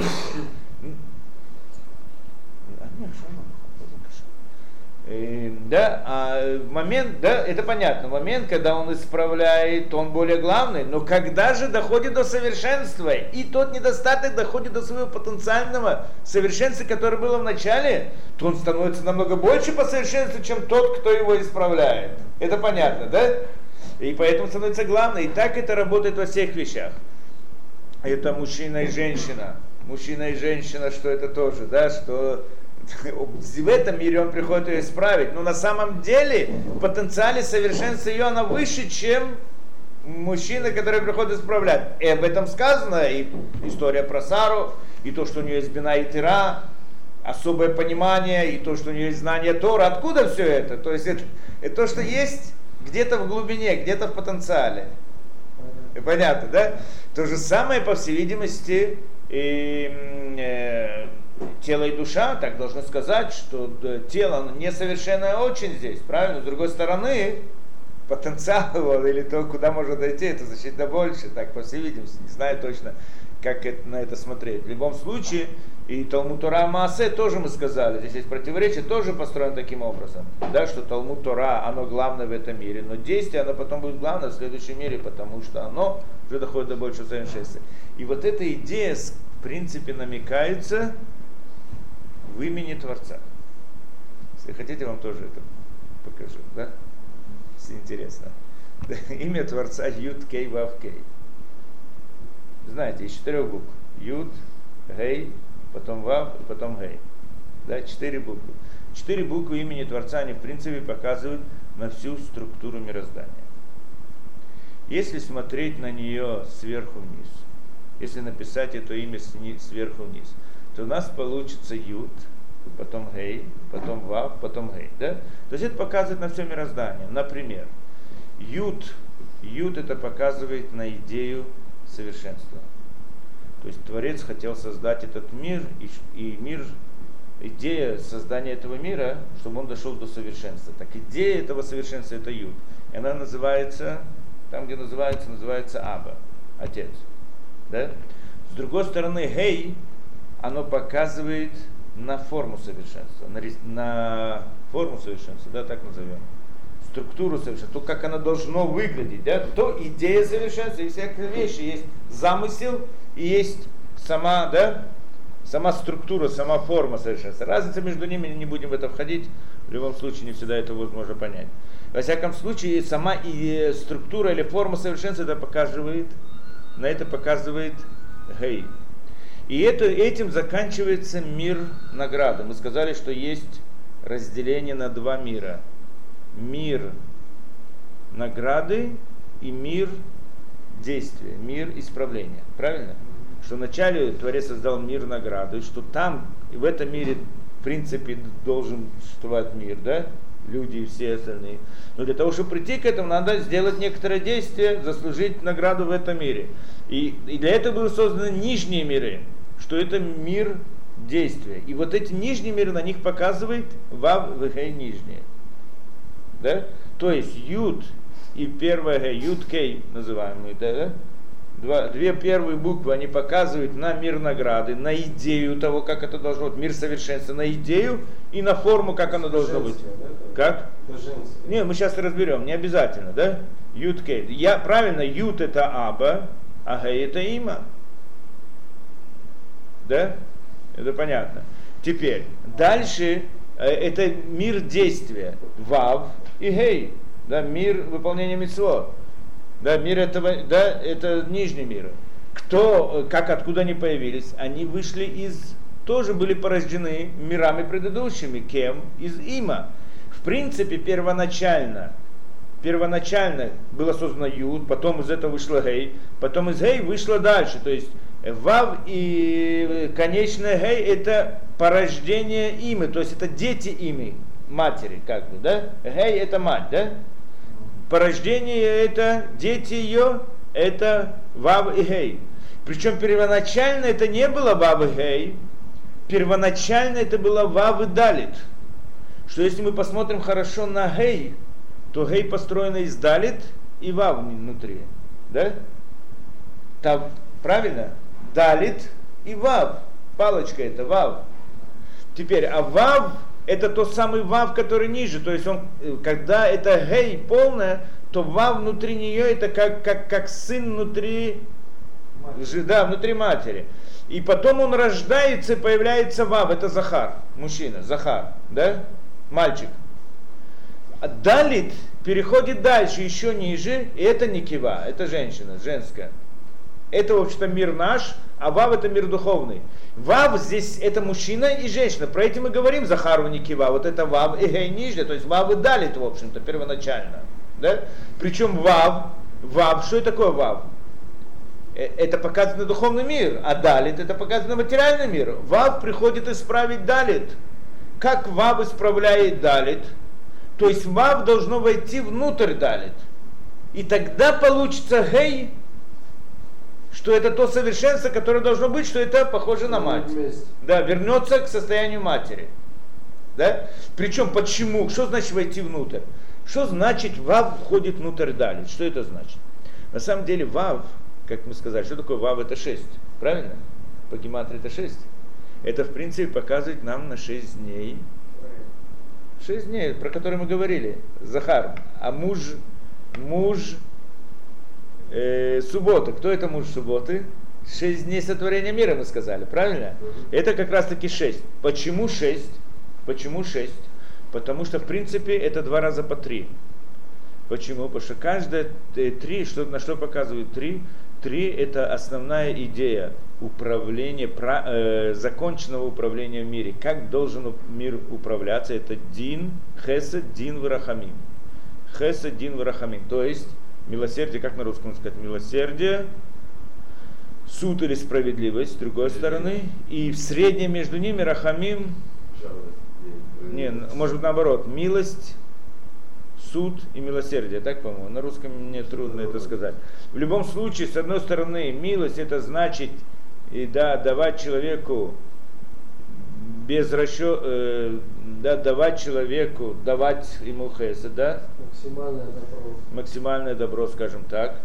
Э, да, а момент, да, это понятно, момент, когда он исправляет, он более главный, но когда же доходит до совершенства, и тот недостаток доходит до своего потенциального совершенства, которое было в начале, то он становится намного больше по совершенству, чем тот, кто его исправляет. Это понятно, да? И поэтому становится главным. И так это работает во всех вещах. Это мужчина и женщина. Мужчина и женщина, что это тоже, да, что (laughs) в этом мире он приходит ее исправить. Но на самом деле в потенциале совершенства ее она выше, чем мужчина, который приходит исправлять. И об этом сказано, и история про Сару, и то, что у нее есть бина и тира, особое понимание, и то, что у нее есть знание Тора. Откуда все это? То есть это, это то, что есть где-то в глубине, где-то в потенциале. Понятно, да? То же самое, по всей видимости, и, э, тело и душа, так должны сказать, что тело несовершенное очень здесь, правильно? С другой стороны, потенциал (laughs) его или то, куда может дойти, это значительно больше, так по всей видимости, не знаю точно, как это, на это смотреть. В любом случае, и Талмуд Тора Маасе тоже мы сказали, здесь есть противоречие, тоже построено таким образом, да, что Талмуд Тора, оно главное в этом мире, но действие, оно потом будет главное в следующем мире, потому что оно уже доходит до большего совершенства. И вот эта идея, в принципе, намекается в имени Творца. Если хотите, вам тоже это покажу, да? Если интересно. (laughs) Имя Творца Юд Кей Вав Кей. Знаете, из четырех букв. Юд, Гей, потом Вав потом Гей. Да, четыре буквы. Четыре буквы имени Творца, они в принципе показывают на всю структуру мироздания. Если смотреть на нее сверху вниз, если написать это имя сверху вниз, то у нас получится Юд, потом Гей, потом Вав, потом Гей. Да? То есть это показывает на все мироздание. Например, Юд, Юд это показывает на идею совершенства. То есть Творец хотел создать этот мир, и, и мир, идея создания этого мира, чтобы он дошел до совершенства. Так идея этого совершенства это Юд. И она называется, там где называется, называется Аба, Отец. Да? С другой стороны, Гей, оно показывает на форму совершенства, на, на форму совершенства, да, так назовем, структуру совершенства, то, как оно должно выглядеть, да, то идея совершенства и всякие вещи, есть замысел и есть сама, да, Сама структура, сама форма совершенства. Разница между ними, не будем в это входить, в любом случае не всегда это возможно понять. Во всяком случае, сама и структура или форма совершенства это показывает, на это показывает Гей. И это, этим заканчивается мир награды. Мы сказали, что есть разделение на два мира. Мир награды и мир действия, мир исправления. Правильно? Что вначале Творец создал мир награды, что там, в этом мире, в принципе, должен существовать мир, да? Люди и все остальные. Но для того, чтобы прийти к этому, надо сделать некоторое действие, заслужить награду в этом мире. И, и для этого были созданы нижние миры, что это мир действия. И вот эти нижние миры на них показывает Вав Вехей нижние. Да? То есть Юд и первая Г, Юд Кей называемые, да? Два, две первые буквы, они показывают на мир награды, на идею того, как это должно быть, мир совершенства, на идею и на форму, как оно должно быть. Как? Не, мы сейчас разберем, не обязательно, да? Юд Кей. Я, правильно, Юд это Аба, а Гей это Има. Да? Это понятно. Теперь, дальше э, это мир действия. Вав и Гей. Да, мир выполнения митцвот. Да, мир этого, да, это нижний мир. Кто, как, откуда они появились? Они вышли из, тоже были порождены мирами предыдущими. Кем? Из Има. В принципе, первоначально, первоначально было создано Юд, потом из этого вышло Гей, потом из Гей вышло дальше. То есть Вав и конечное Гей это порождение имы, то есть это дети имы, матери, как бы, да? Гей это мать, да? Порождение это дети ее, это Вав и Гей. Причем первоначально это не было Вав и Гей, первоначально это было Вав и Далит. Что если мы посмотрим хорошо на Гей, то Гей построена из Далит и Вав внутри. Да? Там, правильно? Далит и Вав. Палочка это Вав. Теперь, а Вав это тот самый Вав, который ниже. То есть он, когда это Гей полная, то Вав внутри нее это как, как, как сын внутри, Матери. да, внутри матери. И потом он рождается и появляется Вав, это Захар, мужчина, Захар, да, мальчик. А Далит переходит дальше, еще ниже, и это не кива, это женщина, женская. Это, в общем-то, мир наш, а Вав это мир духовный. Вав здесь это мужчина и женщина. Про это мы говорим Захару Никива. Вот это Вав и Гей. То есть Вав и Далит, в общем-то, первоначально. Да? Причем Вав, Вав, что это такое Вав? Э, это показано духовный мир, а Далит это показано материальный мир. Вав приходит исправить Далит. Как Вав исправляет Далит? То есть Вав должно войти внутрь Далит. И тогда получится Гей, что это то совершенство, которое должно быть, что это похоже на мать. Да, вернется к состоянию матери. Да? Причем почему? Что значит войти внутрь? Что значит вав входит внутрь дали? Что это значит? На самом деле вав, как мы сказали, что такое вав? Это 6. Правильно? По гематрии это 6. Это в принципе показывает нам на 6 дней. 6 дней, про которые мы говорили. Захар. А муж, муж э, суббота. Кто это муж субботы? Шесть дней сотворения мира, мы сказали, правильно? Это как раз таки шесть. Почему шесть? Почему шесть? Потому что, в принципе, это два раза по три. Почему? Потому что каждое э, три, что, на что показывает три? Три – это основная идея управления, про, э, законченного управления в мире. Как должен мир управляться? Это дин, хесед, дин, варахамим. Хесед, дин, варахамим. То есть Милосердие, как на русском сказать, милосердие, суд или справедливость, с другой стороны, и в среднем между ними рахамим, не, может быть наоборот, милость, суд и милосердие, так, по-моему, на русском мне трудно это сказать. В любом случае, с одной стороны, милость это значит и да, давать человеку без расчета, э, да, давать человеку, давать ему хеса, да? Максимальное добро. Максимальное добро, скажем так.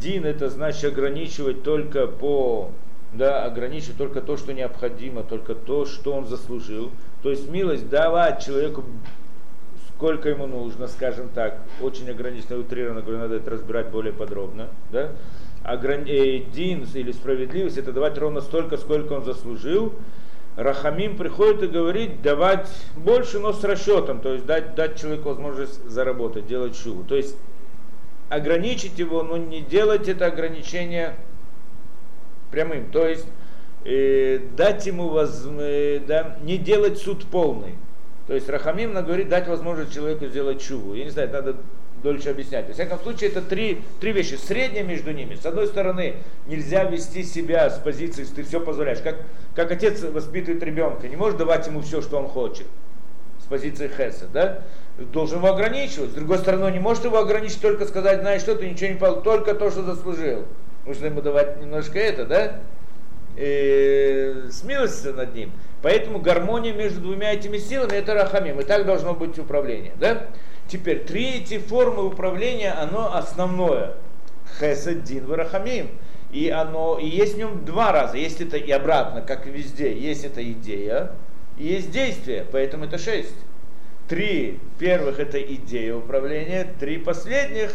Дин это значит ограничивать только по, да, ограничивать только то, что необходимо, только то, что он заслужил. То есть милость давать человеку сколько ему нужно, скажем так, очень ограниченно, утрированно, говорю, надо это разбирать более подробно, да? ограни... э, дин или справедливость, это давать ровно столько, сколько он заслужил. Рахамим приходит и говорит давать больше, но с расчетом, то есть дать, дать человеку возможность заработать, делать шубу. То есть ограничить его, но не делать это ограничение прямым. То есть э, дать ему воз, э, да, не делать суд полный. То есть Рахамим говорит дать возможность человеку сделать чуву. Я не знаю, надо дольше объяснять. Во всяком случае, это три, три вещи. Среднее между ними. С одной стороны, нельзя вести себя с позиции, ты все позволяешь. Как, как отец воспитывает ребенка, не может давать ему все, что он хочет. С позиции Хеса, да? Должен его ограничивать. С другой стороны, он не может его ограничить, только сказать, знаешь что, ты ничего не получил, только то, что заслужил. Нужно ему давать немножко это, да? И смилоститься над ним. Поэтому гармония между двумя этими силами это рахамим. И так должно быть управление. Да? Теперь, третья формы управления, оно основное. Хесед, Дин, Варахамим. И оно, и есть в нем два раза. Есть это и обратно, как и везде. Есть эта идея, и есть действие. Поэтому это шесть. Три первых это идея управления, три последних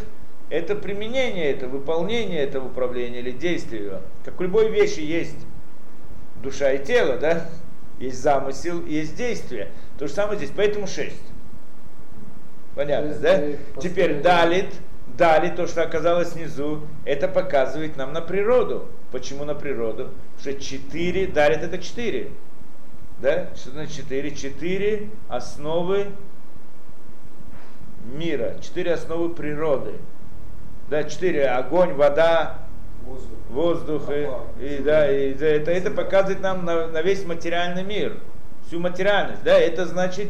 это применение, это выполнение этого управления или действия. Как у любой вещи есть душа и тело, да? Есть замысел, есть действие. То же самое здесь, поэтому шесть. Понятно, да? Теперь далит, далит, то, что оказалось снизу, это показывает нам на природу. Почему на природу? Потому что четыре, далит это четыре. Да? Что значит четыре? Четыре основы мира, четыре основы природы. Да, четыре, огонь, вода, воздух, воздух и, и, да, и это, это показывает нам на, на весь материальный мир, всю материальность, да, это значит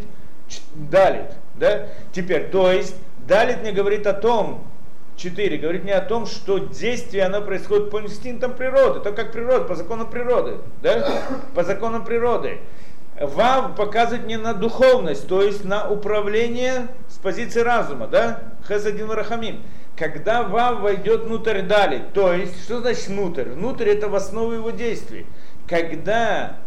далит. Да? Теперь, то есть, Далит не говорит о том, 4, говорит не о том, что действие оно происходит по инстинктам природы, то как природа, по законам природы, да? по законам природы. Вав показывает мне на духовность, то есть на управление с позиции разума, да? Хесадин Рахамим. Когда Вав войдет внутрь Дали, то есть, что значит внутрь? Внутрь это в основу его действий. Когда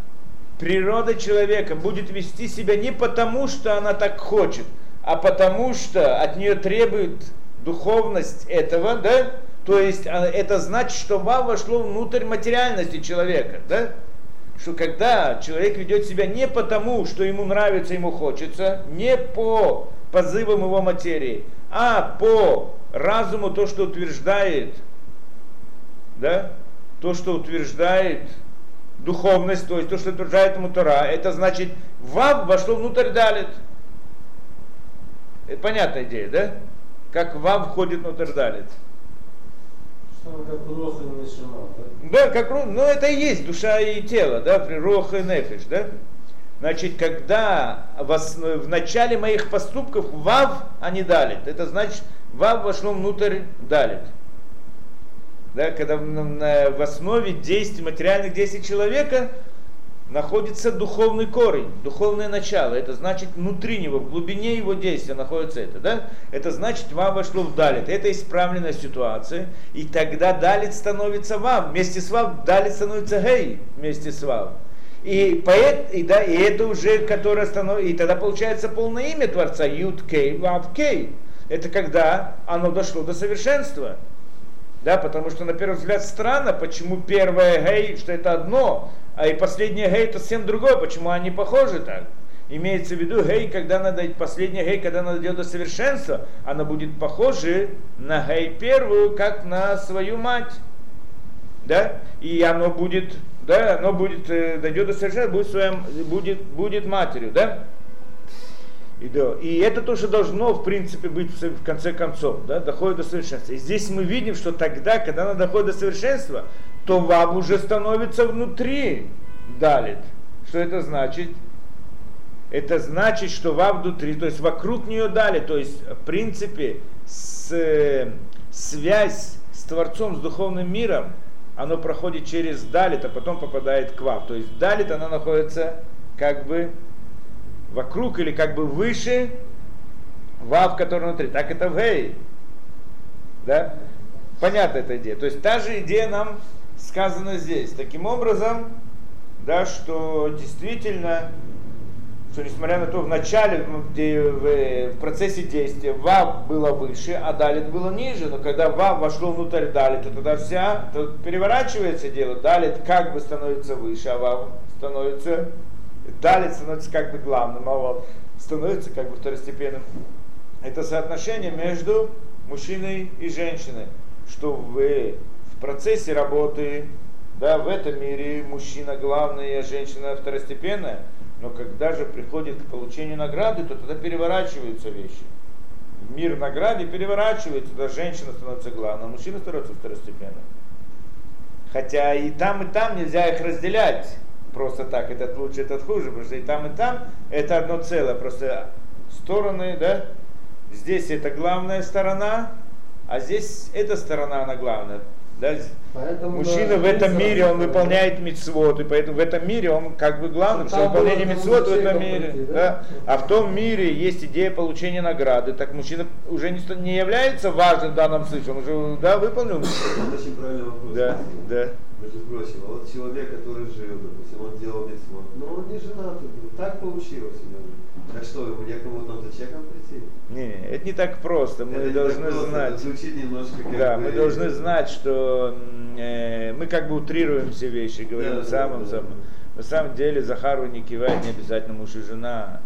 природа человека будет вести себя не потому, что она так хочет, а потому что от нее требует духовность этого, да, то есть а, это значит, что ва вошло внутрь материальности человека, да, что когда человек ведет себя не потому, что ему нравится, ему хочется, не по позывам его материи, а по разуму то, что утверждает, да, то, что утверждает духовность, то есть то, что утверждает ему Тора, это значит, вав вошло внутрь далит. Это понятная идея, да? Как вав входит внутрь далит. Что как рух и да? Да, как рух, ну это и есть душа и тело, да, при рух и нефиш, да? Значит, когда в, в начале моих поступков вав, а не далит, это значит, вав вошло внутрь далит да, когда в, основе действий, материальных действий человека находится духовный корень, духовное начало. Это значит внутри него, в глубине его действия находится это. Да? Это значит, вам вошло в далит. Это исправленная ситуация. И тогда далит становится вам. Вместе с вам далит становится гей вместе с вам. И, поэт, и, да, и это уже, которое становится, и тогда получается полное имя Творца, Юд Кей, Вав Кей. Это когда оно дошло до совершенства. Да, потому что на первый взгляд странно, почему первое гей, что это одно, а и последнее гей это совсем другое, почему они похожи так. Имеется в виду гей, когда надо, последнее гей, когда надо делать до совершенства, она будет похоже на гей первую, как на свою мать. Да? И оно будет, да, оно будет, э, дойдет до совершенства, будет, своим, будет, будет матерью, да? И, да, и это тоже должно, в принципе, быть в конце концов, да, доходит до совершенства. И здесь мы видим, что тогда, когда она доходит до совершенства, то вав уже становится внутри далит. Что это значит? Это значит, что вав внутри, то есть вокруг нее дали, то есть, в принципе, с, связь с Творцом, с духовным миром, оно проходит через далит, а потом попадает к вав. То есть далит, она находится как бы вокруг или как бы выше вав, который внутри. Так это в. Да? Понятна эта идея. То есть та же идея нам сказана здесь. Таким образом, да, что действительно что несмотря на то, в начале, где, в, в процессе действия Вав было выше, а Далит было ниже, но когда Вав вошло внутрь Далита, тогда вся, то переворачивается дело, Далит как бы становится выше, а Вав становится, Далит становится как бы главным, а Вав становится как бы второстепенным. Это соотношение между мужчиной и женщиной, что в, в процессе работы, да, в этом мире мужчина главный, а женщина второстепенная – но когда же приходит к получению награды, то тогда переворачиваются вещи. Мир награды переворачивается, тогда женщина становится главной, а мужчина становится второстепенным. Хотя и там, и там нельзя их разделять просто так, этот лучше, этот хуже, потому что и там, и там это одно целое, просто стороны, да, здесь это главная сторона, а здесь эта сторона, она главная. Да? Поэтому, Мужчина в этом мире, он выполняет мицвод, и поэтому в этом мире он как бы главный, потому что выполнение мицвод в этом мире. Прийти, да? Да? А в том мире есть идея получения награды, так мужчина уже не, не является важным в данном случае, он уже да, выполнил. Это очень правильный вопрос. Да, да. Между прочим, а вот человек, который жил, допустим, он делал мицвод, но он не женат, так получилось у него. Так что, ему некому там за чеком прийти? Не, не, это не так просто. Мы это должны просто, знать. Это звучит немножко как Да, бы... мы должны знать, что э, мы как бы утрируем все вещи, говорим да, самым да, самым. На самом деле Захару не кивает не обязательно муж и жена.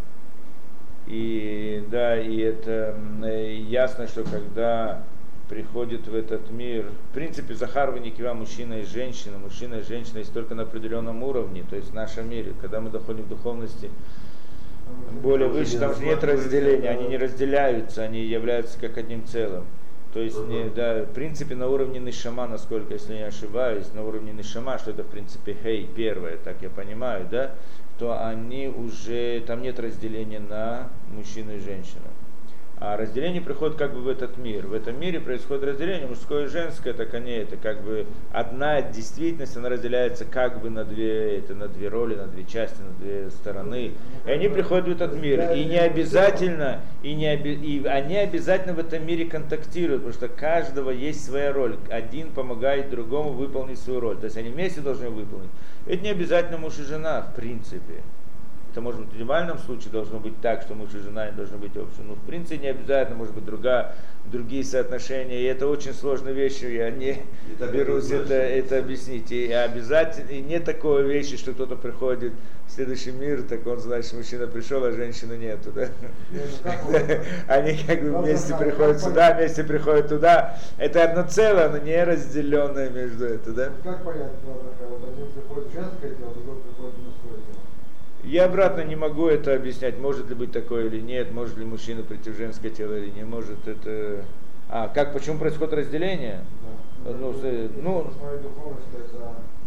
И да, и это э, ясно, что когда приходит в этот мир. В принципе, Захар Ваникива мужчина и женщина, мужчина и женщина есть только на определенном уровне, то есть в нашем мире. Когда мы доходим к духовности, более выше, там нет разделения, они не разделяются, они являются как одним целым. То есть, не, да, в принципе, на уровне Нишама, насколько, если не ошибаюсь, на уровне Нишама, что это, в принципе, хей, первое, так я понимаю, да, то они уже, там нет разделения на мужчину и женщину. А разделение приходит как бы в этот мир. В этом мире происходит разделение мужское и женское, так они это как бы одна действительность, она разделяется как бы на две, это, на две роли, на две части, на две стороны. И они приходят в этот мир. И не обязательно, и, не, и они обязательно в этом мире контактируют, потому что каждого есть своя роль. Один помогает другому выполнить свою роль. То есть они вместе должны выполнить. Это не обязательно муж и жена, в принципе. Это может быть в идеальном случае должно быть так, что муж и жена не должны быть общими. Но в принципе не обязательно, может быть другая, другие соотношения. И это очень сложные вещи, я не, не берусь это, это объяснить. И обязательно, и нет такой вещи, что кто-то приходит в следующий мир, так он значит, мужчина пришел, а женщины нету. Да? Ну, (laughs) Они как бы вместе приходят сюда, вместе приходят туда. Это одно целое, но не разделенное между это, да? Как понять, вот один приходит женское тело, другой я обратно не могу это объяснять, может ли быть такое или нет, может ли мужчина прийти в женское тело или не может. Это... А, как, почему происходит разделение? Да. Ну, ну, ну,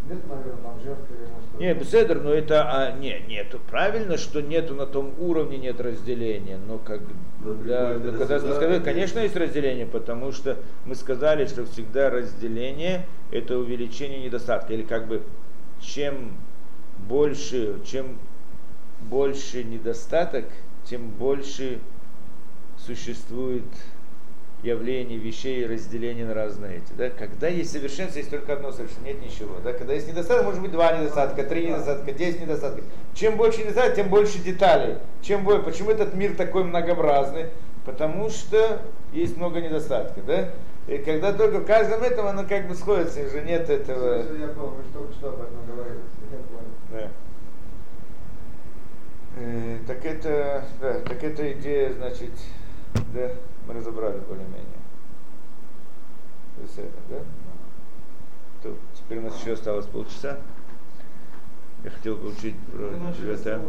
нет, наверное, там женское или мужское. Нет, беседер, но это, а, не, нет, правильно, что нету на том уровне нет разделения, но как, но когда мы сказали, конечно, есть разделение, потому что мы сказали, что всегда разделение это увеличение недостатка, или как бы чем больше, чем больше недостаток, тем больше существует явление вещей и разделение на разные эти. Да? Когда есть совершенство, есть только одно совершенство, нет ничего. Да? Когда есть недостаток, может быть два недостатка, три недостатка, десять недостатков. Чем больше недостатков, тем больше деталей. Чем больше. Почему этот мир такой многообразный? Потому что есть много недостатков. Да? И когда только в каждом этом оно как бы сходится, уже нет этого. Я помню, что об этом говорили. Да. Э, так это, да, так эта идея, значит, да, мы разобрали более-менее. Да? То, теперь у нас еще осталось полчаса. Я хотел получить про это.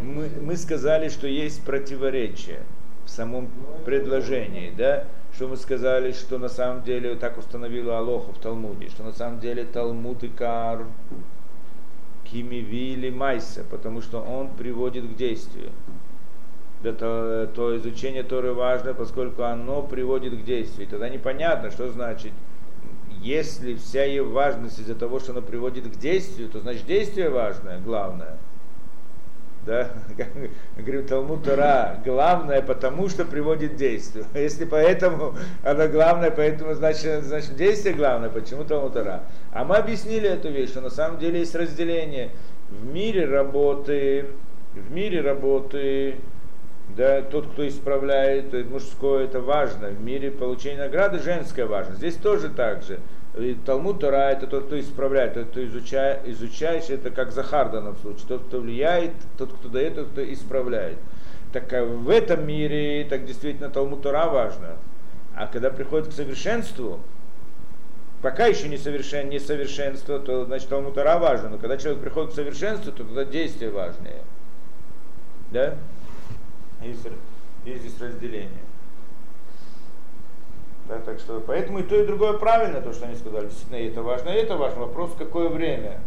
Мы, мы сказали, что есть противоречие в самом ну, предложении, да? что мы сказали, что на самом деле так установила Алоха в Талмуде, что на самом деле Талмуд и Кар Кимиви или Майса, потому что он приводит к действию. Это то изучение Торы важно, поскольку оно приводит к действию. Тогда непонятно, что значит, если вся ее важность из-за того, что оно приводит к действию, то значит действие важное, главное. Да? (laughs) Говорим, Талмуд главное, потому что приводит к действию. А Если поэтому оно главное, поэтому значит, значит действие главное, почему Талмуд. А мы объяснили эту вещь, что на самом деле есть разделение. В мире работы, в мире работы, да, тот, кто исправляет, мужское, это важно. В мире получения награды женское важно. Здесь тоже так же. И Талмуд Тора это тот, кто исправляет, тот, кто изучает, изучающий, это как Захар в данном случае. Тот, кто влияет, тот, кто дает, тот, кто исправляет. Так а в этом мире так действительно Талмуд Тора важно. А когда приходит к совершенству, пока еще не совершен, несовершенство, то значит Талмуд Тора важно. Но когда человек приходит к совершенству, то тогда действие важнее. Да? Есть, есть здесь разделение. Да, так что, поэтому и то, и другое правильно, то, что они сказали. Действительно, и это важно, и это важно. Вопрос, какое время.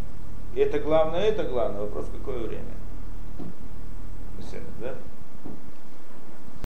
И это главное, и это главное. Вопрос, какое время. Да?